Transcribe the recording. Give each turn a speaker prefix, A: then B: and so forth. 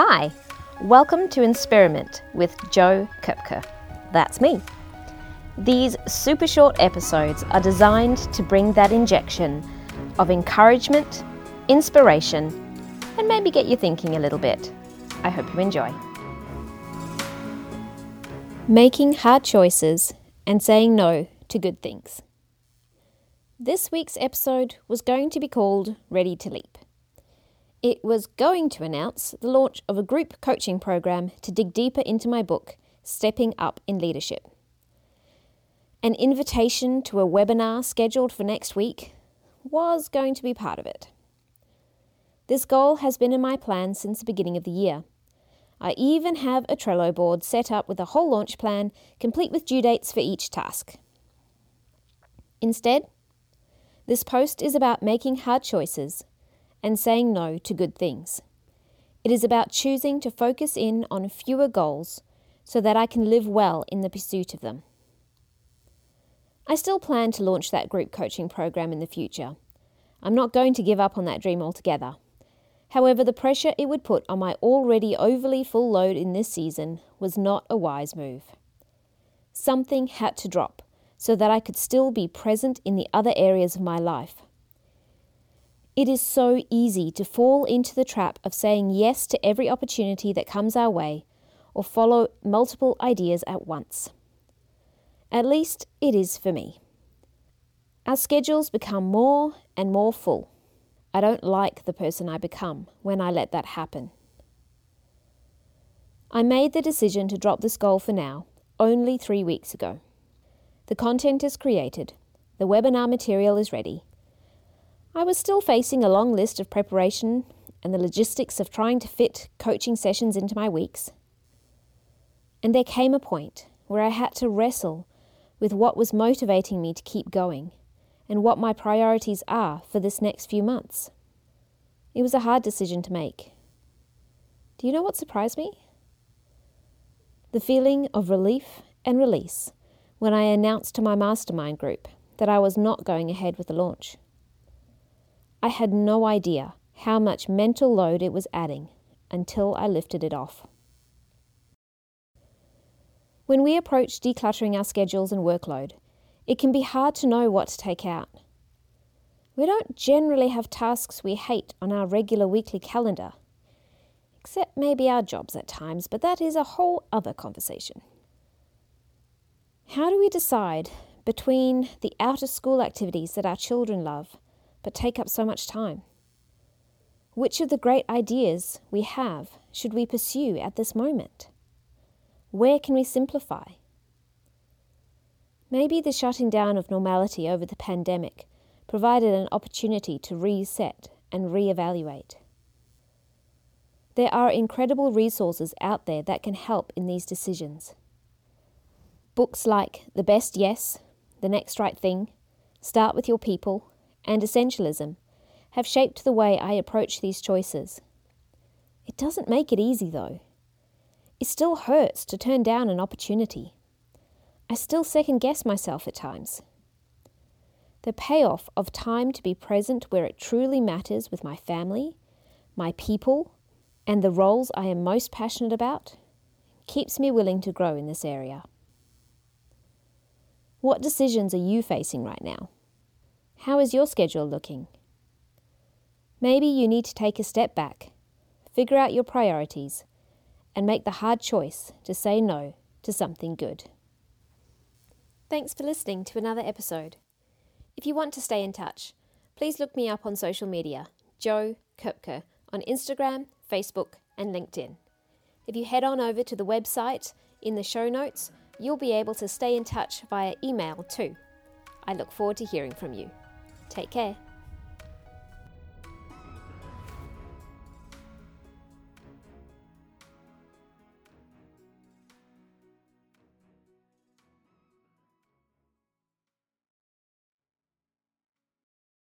A: Hi, welcome to Experiment with Joe Kupka. That's me. These super short episodes are designed to bring that injection of encouragement, inspiration, and maybe get you thinking a little bit. I hope you enjoy. Making hard choices and saying no to good things. This week's episode was going to be called Ready to Leap. It was going to announce the launch of a group coaching program to dig deeper into my book, Stepping Up in Leadership. An invitation to a webinar scheduled for next week was going to be part of it. This goal has been in my plan since the beginning of the year. I even have a Trello board set up with a whole launch plan, complete with due dates for each task. Instead, this post is about making hard choices and saying no to good things. It is about choosing to focus in on fewer goals so that I can live well in the pursuit of them. I still plan to launch that group coaching program in the future. I'm not going to give up on that dream altogether. However, the pressure it would put on my already overly full load in this season was not a wise move. Something had to drop so that I could still be present in the other areas of my life. It is so easy to fall into the trap of saying yes to every opportunity that comes our way or follow multiple ideas at once. At least it is for me. Our schedules become more and more full. I don't like the person I become when I let that happen. I made the decision to drop this goal for now only three weeks ago. The content is created, the webinar material is ready. I was still facing a long list of preparation and the logistics of trying to fit coaching sessions into my weeks. And there came a point where I had to wrestle with what was motivating me to keep going and what my priorities are for this next few months. It was a hard decision to make. Do you know what surprised me? The feeling of relief and release when I announced to my mastermind group that I was not going ahead with the launch. I had no idea how much mental load it was adding until I lifted it off. When we approach decluttering our schedules and workload, it can be hard to know what to take out. We don't generally have tasks we hate on our regular weekly calendar, except maybe our jobs at times, but that is a whole other conversation. How do we decide between the out of school activities that our children love but take up so much time? Which of the great ideas we have should we pursue at this moment? Where can we simplify? Maybe the shutting down of normality over the pandemic provided an opportunity to reset and reevaluate. There are incredible resources out there that can help in these decisions. Books like The Best Yes, The Next Right Thing, Start with Your People, and Essentialism have shaped the way I approach these choices. It doesn't make it easy, though. It still hurts to turn down an opportunity. I still second guess myself at times. The payoff of time to be present where it truly matters with my family, my people, and the roles I am most passionate about keeps me willing to grow in this area. What decisions are you facing right now? How is your schedule looking? Maybe you need to take a step back, figure out your priorities, and make the hard choice to say no to something good. Thanks for listening to another episode. If you want to stay in touch, please look me up on social media, Joe Kupka, on Instagram, Facebook, and LinkedIn. If you head on over to the website in the show notes, you'll be able to stay in touch via email too. I look forward to hearing from you. Take care.